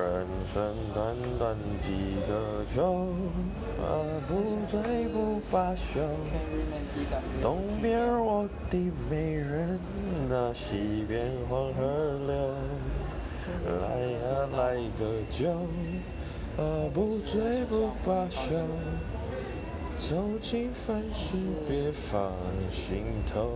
人生短短几个秋，啊，不醉不罢休。东边我的美人，那西边黄河流。来呀，来个酒，啊，不醉不罢休。愁情烦事别放心头。